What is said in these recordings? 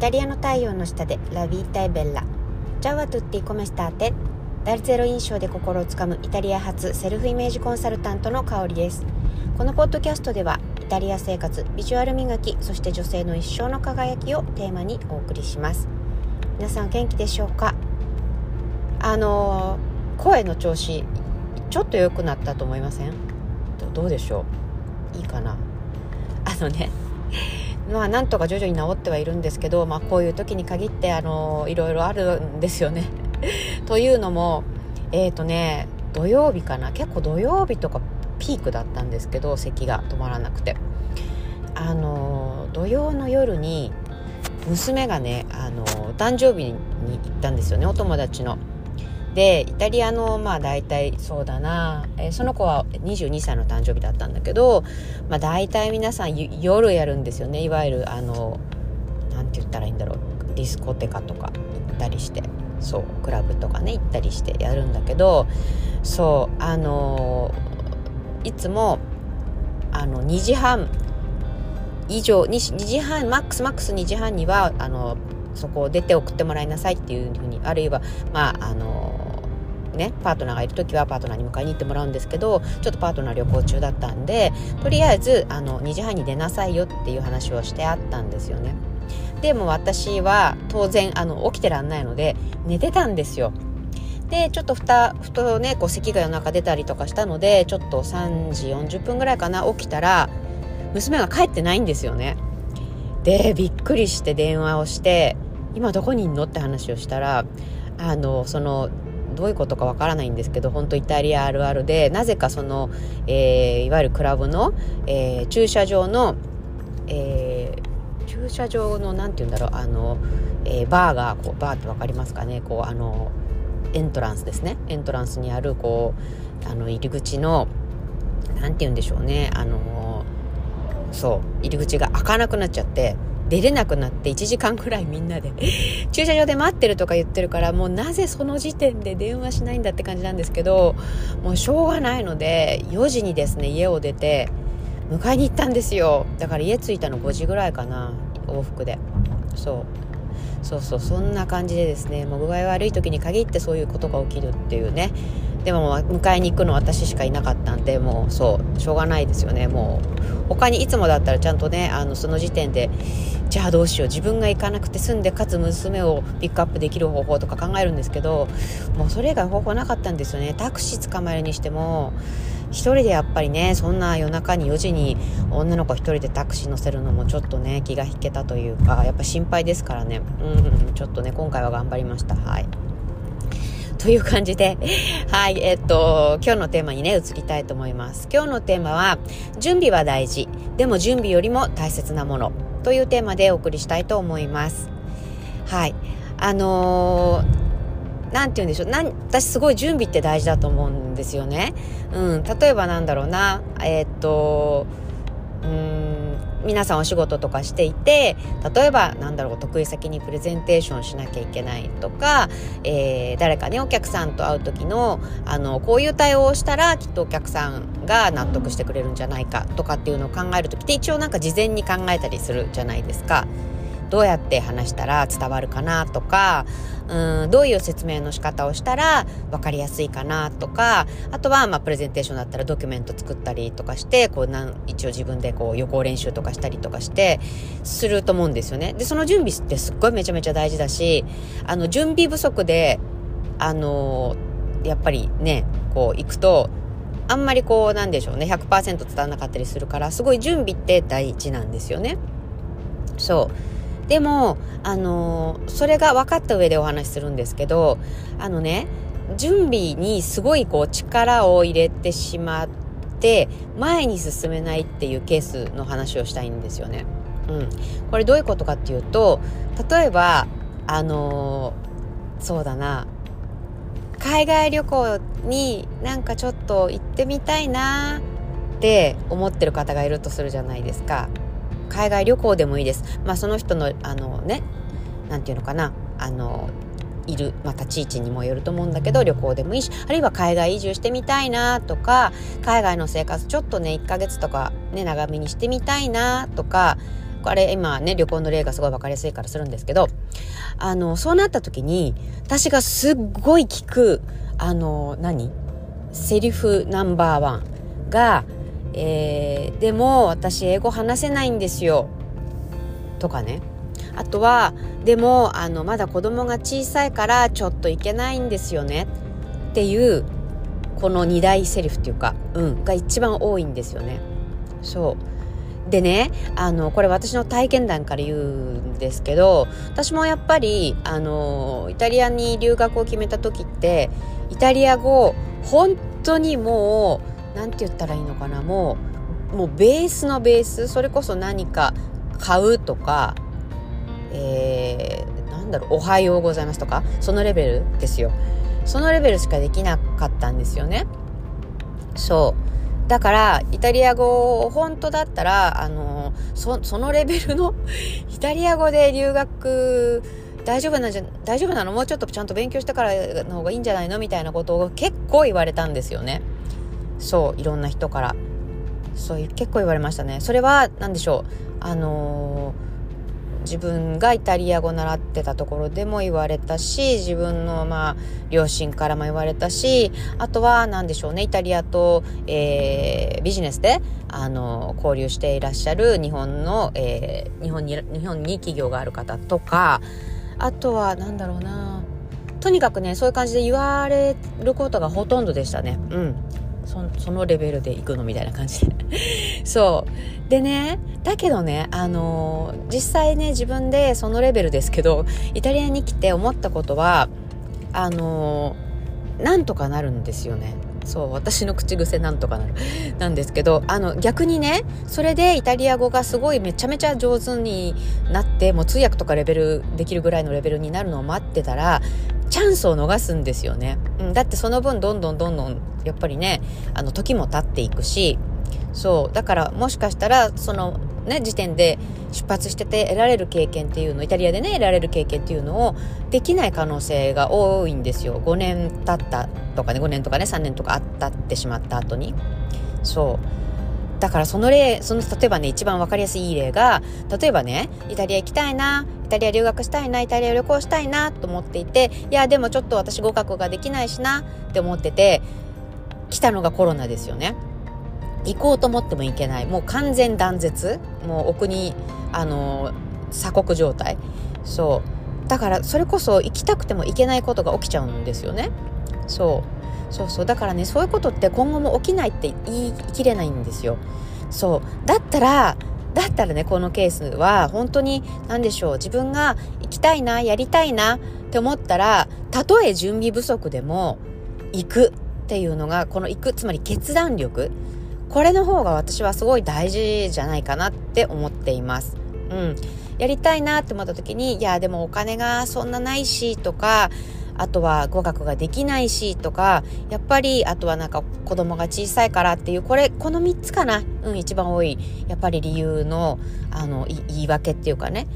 タリアの太陽の下でラビータイベッラジャワトゥッティコメスターテ。ダルゼロ印象で心をつかむイタリア発セルフイメージコンサルタントの香りです。このポッドキャストではイタリア生活ビジュアル磨きそして女性の一生の輝きをテーマにお送りします。皆さん元気でしょうか？あの声の調子ちょっと良くなったと思いません？どうでしょう？いいかな？あのねまあなんとか徐々に治ってはいるんですけど、まあ、こういう時に限ってあのいろいろあるんですよね。というのもえ、ー、とね土曜日かな結構土曜日とかピークだったんですけど咳が止まらなくてあの土曜の夜に娘がねあの誕生日に行ったんですよねお友達の。でイタリアのまあ大体そうだな、えー、その子は22歳の誕生日だったんだけど、まあ、大体皆さん夜やるんですよね。いわゆるあのなんて言ったらいいんだろう。 discoteca とか行ったりして。そうクラブとかね行ったりしてやるんだけどそうあのいつもあの2時半以上 2, 2時半マックスマックス2時半にはあのそこを出て送ってもらいなさいっていうふうにあるいはまああのねパートナーがいる時はパートナーに迎えに行ってもらうんですけどちょっとパートナー旅行中だったんでとりあえずあの2時半に出なさいよっていう話をしてあったんですよね。でも私は当然あの起きてらんないので寝てたんですよ。でちょっとふたふとねこう咳が夜中出たりとかしたのでちょっと3時40分ぐらいかな起きたら娘が帰ってないんですよね。でびっくりして電話をして「今どこにいんの?」って話をしたらあのそのどういうことかわからないんですけど本当イタリアあるあるでなぜかその、えー、いわゆるクラブの、えー、駐車場の、えー、駐車場の何て言うんだろうあの、えバーがこうバーって分かりますかねこうあのエントランスですね。エントランスにあるこうあの入り口の何て言うんでしょうねあのそう入り口が開かなくなっちゃって出れなくなって1時間くらいみんなで。駐車場で待ってるとか言ってるからもうなぜその時点で電話しないんだって感じなんですけどもうしょうがないので4時にですね家を出て迎えに行ったんですよ。だから家着いたの5時ぐらいかな往復で。そう。そうそうそんな感じでですねもう具合悪い時に限ってそういうことが起きるっていうね。でも迎えに行くの私しかいなかったんでもうそうしょうがないですよね。もう他にいつもだったらちゃんとねあのその時点でじゃあどうしよう。自分が行かなくて済んでかつ娘をピックアップできる方法とか考えるんですけどもうそれ以外方法なかったんですよね。タクシー捕まえるにしても1人でやっぱりねそんな夜中に4時に女の子1人でタクシー乗せるのもちょっとね気が引けたというかやっぱ心配ですからね。うんちょっとね今回は頑張りました。はい。という感じで、はい、えっと、今日のテーマにね、移りたいと思います。今日のテーマは、準備は大事、でも準備よりも大切なものというテーマでお送りしたいと思います。はい。あのー、なんて言うんでしょう。なん、私すごい準備って大事だと思うんですよね。うん。例えばなんだろうな。えー、っと、うん、皆さんお仕事とかしていて例えばなんだろう得意先にプレゼンテーションしなきゃいけないとか、えー、誰かねお客さんと会う時のあのこういう対応をしたらきっとお客さんが納得してくれるんじゃないかとかっていうのを考える時って一応なんか事前に考えたりするじゃないですか。どうやって話したら伝わるかなとかうんどういう説明の仕方をしたら分かりやすいかなとかあとはまあプレゼンテーションだったらドキュメント作ったりとかしてこうなん一応自分でこう予行練習とかしたりとかしてすると思うんですよね。でその準備ってすっごいめちゃめちゃ大事だしあの準備不足であのやっぱりねこう行くとあんまりこうなんでしょうね100%伝わらなかったりするからすごい準備って大事なんですよね。そうでも、あのそれが分かった上でお話しするんですけど、あのね、準備にすごいこう力を入れてしまって、前に進めないっていうケースの話をしたいんですよね。うん。これどういうことかっていうと、例えば、あのそうだな、海外旅行になんかちょっと行ってみたいなって思ってる方がいるとするじゃないですか。海外旅行でもいいです。まあ、その人の、あのね、なんていうのかな、あの、いる、まあ、立ち位置にもよると思うんだけど、旅行でもいいし、あるいは海外移住してみたいなとか、海外の生活ちょっとね、1ヶ月とかね、長めにしてみたいなとか、あれ今ね旅行の例がすごい分かりやすいからするんですけどあのそうなった時に私がすっごい聞くあの何？セリフナンバーワンが、えー、でも私英語話せないんですよ。とかね。あとはでもあのまだ子供が小さいからちょっといけないんですよね。っていうこの2大セリフっていうか、うん、が一番多いんですよね。そう。でねあのこれ私の体験談から言うんですけど私もやっぱりあのイタリアに留学を決めた時ってイタリア語本当にもう何て言ったらいいのかな？もうもうベースのベースそれこそ何か買うとかえー、なんだろう「おはようございます」とかそのレベルですよ。そのレベルしかできなかったんですよね。そう。だからイタリア語本当だったらあのそそのレベルの イタリア語で留学大丈夫なんじゃ大丈夫なの？もうちょっとちゃんと勉強してからの方がいいんじゃないの？みたいなことを結構言われたんですよね。そういろんな人から。そう結構言われましたね。それは何でしょう。あのー自分がイタリア語習ってたところでも言われたし自分のまあ両親からも言われたしあとは何でしょうね。イタリアと、えー、ビジネスであの交流していらっしゃる日本の、えー、日本に日本に企業がある方とかあとは何だろうな。とにかくねそういう感じで言われることがほとんどでしたね。うん。そのレベルで行くのみたいな感じ。で そう。でねだけどねあのー、実際ね自分でそのレベルですけどイタリアに来て思ったことはあのー、なんとかなるんですよね。そう私の口癖なんとかなる。なんですけどあの逆にねそれでイタリア語がすごいめちゃめちゃ上手になってもう通訳とかレベルできるぐらいのレベルになるのを待ってたらチャンスを逃すんですよね、うん、だってその分どんどんどんどんやっぱりねあの時も経っていくし。そうだからもしかしたらそのね時点で出発してて得られる経験っていうのイタリアでね得られる経験っていうのをできない可能性が多いんですよ。5年経ったとかね5年とかね3年とかあったってしまった後に。そう。だからその例その例えばね一番分かりやすい例が例えばねイタリア行きたいなイタリア留学したいなイタリア旅行したいなと思っていていやでもちょっと私合格ができないしなって思ってて来たのがコロナですよね。行こうと思っても行けない。もう完全断絶。もうお国あの鎖国状態。そう。だからそれこそ行きたくても行けないことが起きちゃうんですよね。そうそうそうだからねそういうことって今後も起きないって言い切れないんですよそうだったらだったらねこのケースは本当に何でしょう自分が行きたいなやりたいなって思ったらたとえ準備不足でも行くっていうのがこの行くつまり決断力これの方が私はすごい大事じゃないかなって思っています。うん。やりたいなって思った時に、いや、でもお金がそんなないしとか、あとは語学ができないしとか、やっぱり、あとはなんか子供が小さいからっていう、これ、この3つかな？うん、一番多い、やっぱり理由の、あの、言い訳っていうかね。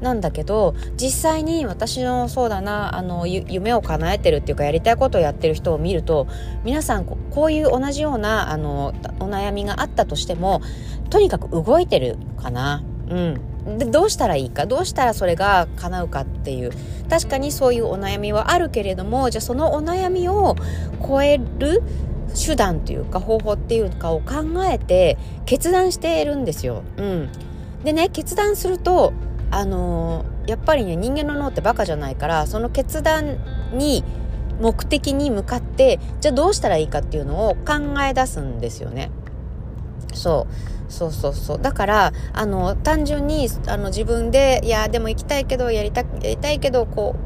なんだけど実際に私のそうだなあの夢を叶えてるっていうかやりたいことをやってる人を見ると皆さんこういう同じようなあのお悩みがあったとしてもとにかく動いてるかな？うんでどうしたらいいか？どうしたらそれが叶うかっていう確かにそういうお悩みはあるけれどもじゃあそのお悩みを超える手段というか方法っていうかを考えて決断しているんですよ。うん、でね決断するとあのー、やっぱりね人間の脳ってバカじゃないからその決断に目的に向かってじゃあどうしたらいいかっていうのを考え出すんですよね。そうそうそうそうだからあの単純にあの自分でいやでも行きたいけどやりたやりたいけどこ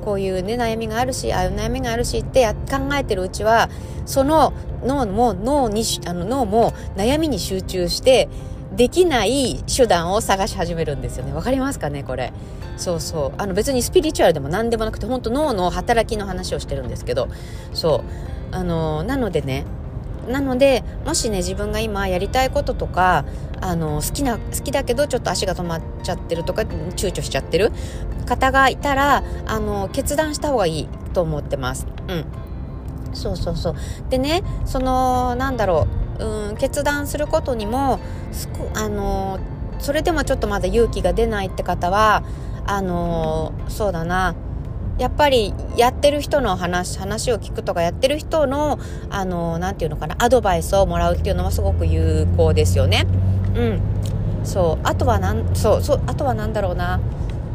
うこういうね悩みがあるしああいう悩みがあるしってや考えてるうちはその脳も脳にあの脳も悩みに集中してできない手段を探し始めるんですよね。わかりますかねこれ。そうそう。あの別にスピリチュアルでも何でもなくて、本当脳の働きの話をしてるんですけど、そう。あの、なのでね、なので、もしね、自分が今やりたいこととか、あの、好きな、好きだけどちょっと足が止まっちゃってるとか、躊躇しちゃってる方がいたら、あの、決断した方がいいと思ってます。うん。そうそうそう。でね、その、なんだろう。うん決断することにもあのそれでもちょっとまだ勇気が出ないって方はあの、そうだなやっぱりやってる人の話話を聞くとかやってる人のあの何て言うのかなアドバイスをもらうっていうのはすごく有効ですよね。うん。そう。あとはなんそうそうあとは何だろうな。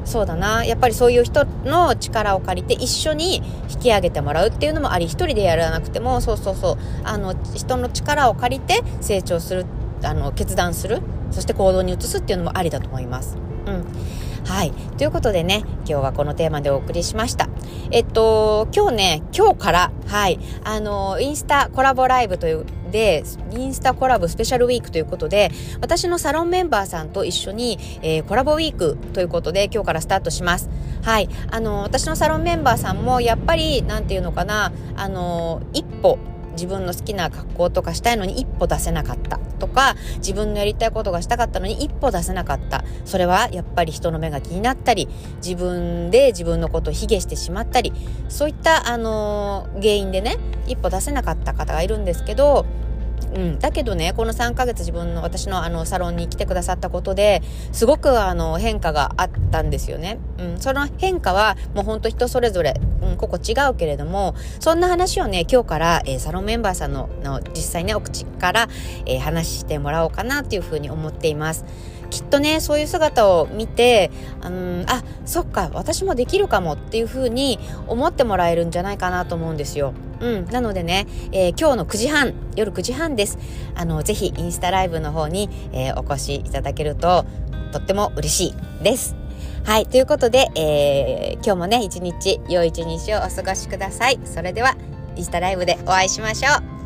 そうだな。やっぱりそういう人の力を借りて一緒に引き上げてもらうっていうのもあり一人でやらなくてもそうそうそう。あの人の力を借りて成長するあの決断する。そして行動に移すっていうのもありだと思います。うんはい。ということでね、今日はこのテーマでお送りしました。えっと、今日ね、今日から、はい、あの、インスタコラボライブというで、インスタコラボスペシャルウィークということで、私のサロンメンバーさんと一緒に、えー、コラボウィークということで、今日からスタートします。はい。あの、私のサロンメンバーさんも、やっぱり、なんていうのかな、あの、一歩、自分の好きな格好とかしたいのに一歩出せなかったとか自分のやりたいことがしたかったのに一歩出せなかった。それはやっぱり人の目が気になったり自分で自分のことを卑下してしまったりそういった、あのー、原因でね一歩出せなかった方がいるんですけどうん、だけどねこの3ヶ月自分の私のあのサロンに来てくださったことですごくあの変化があったんですよね、うん、その変化はもうほんと人それぞれ、うん、ここ違うけれどもそんな話をね今日から、えー、サロンメンバーさんのの実際ねお口から、えー、話してもらおうかなっていうふうに思っています。きっとねそういう姿を見てうんあそっか私もできるかもっていうふうに思ってもらえるんじゃないかなと思うんですよ。うん、なのでね、えー、今日の9時半、夜9時半です。あの、ぜひインスタライブの方に、えー、お越しいただけると、とっても嬉しいです。はい、ということで、えー、今日もね、一日、良い一日をお過ごしください。それでは、インスタライブでお会いしましょう。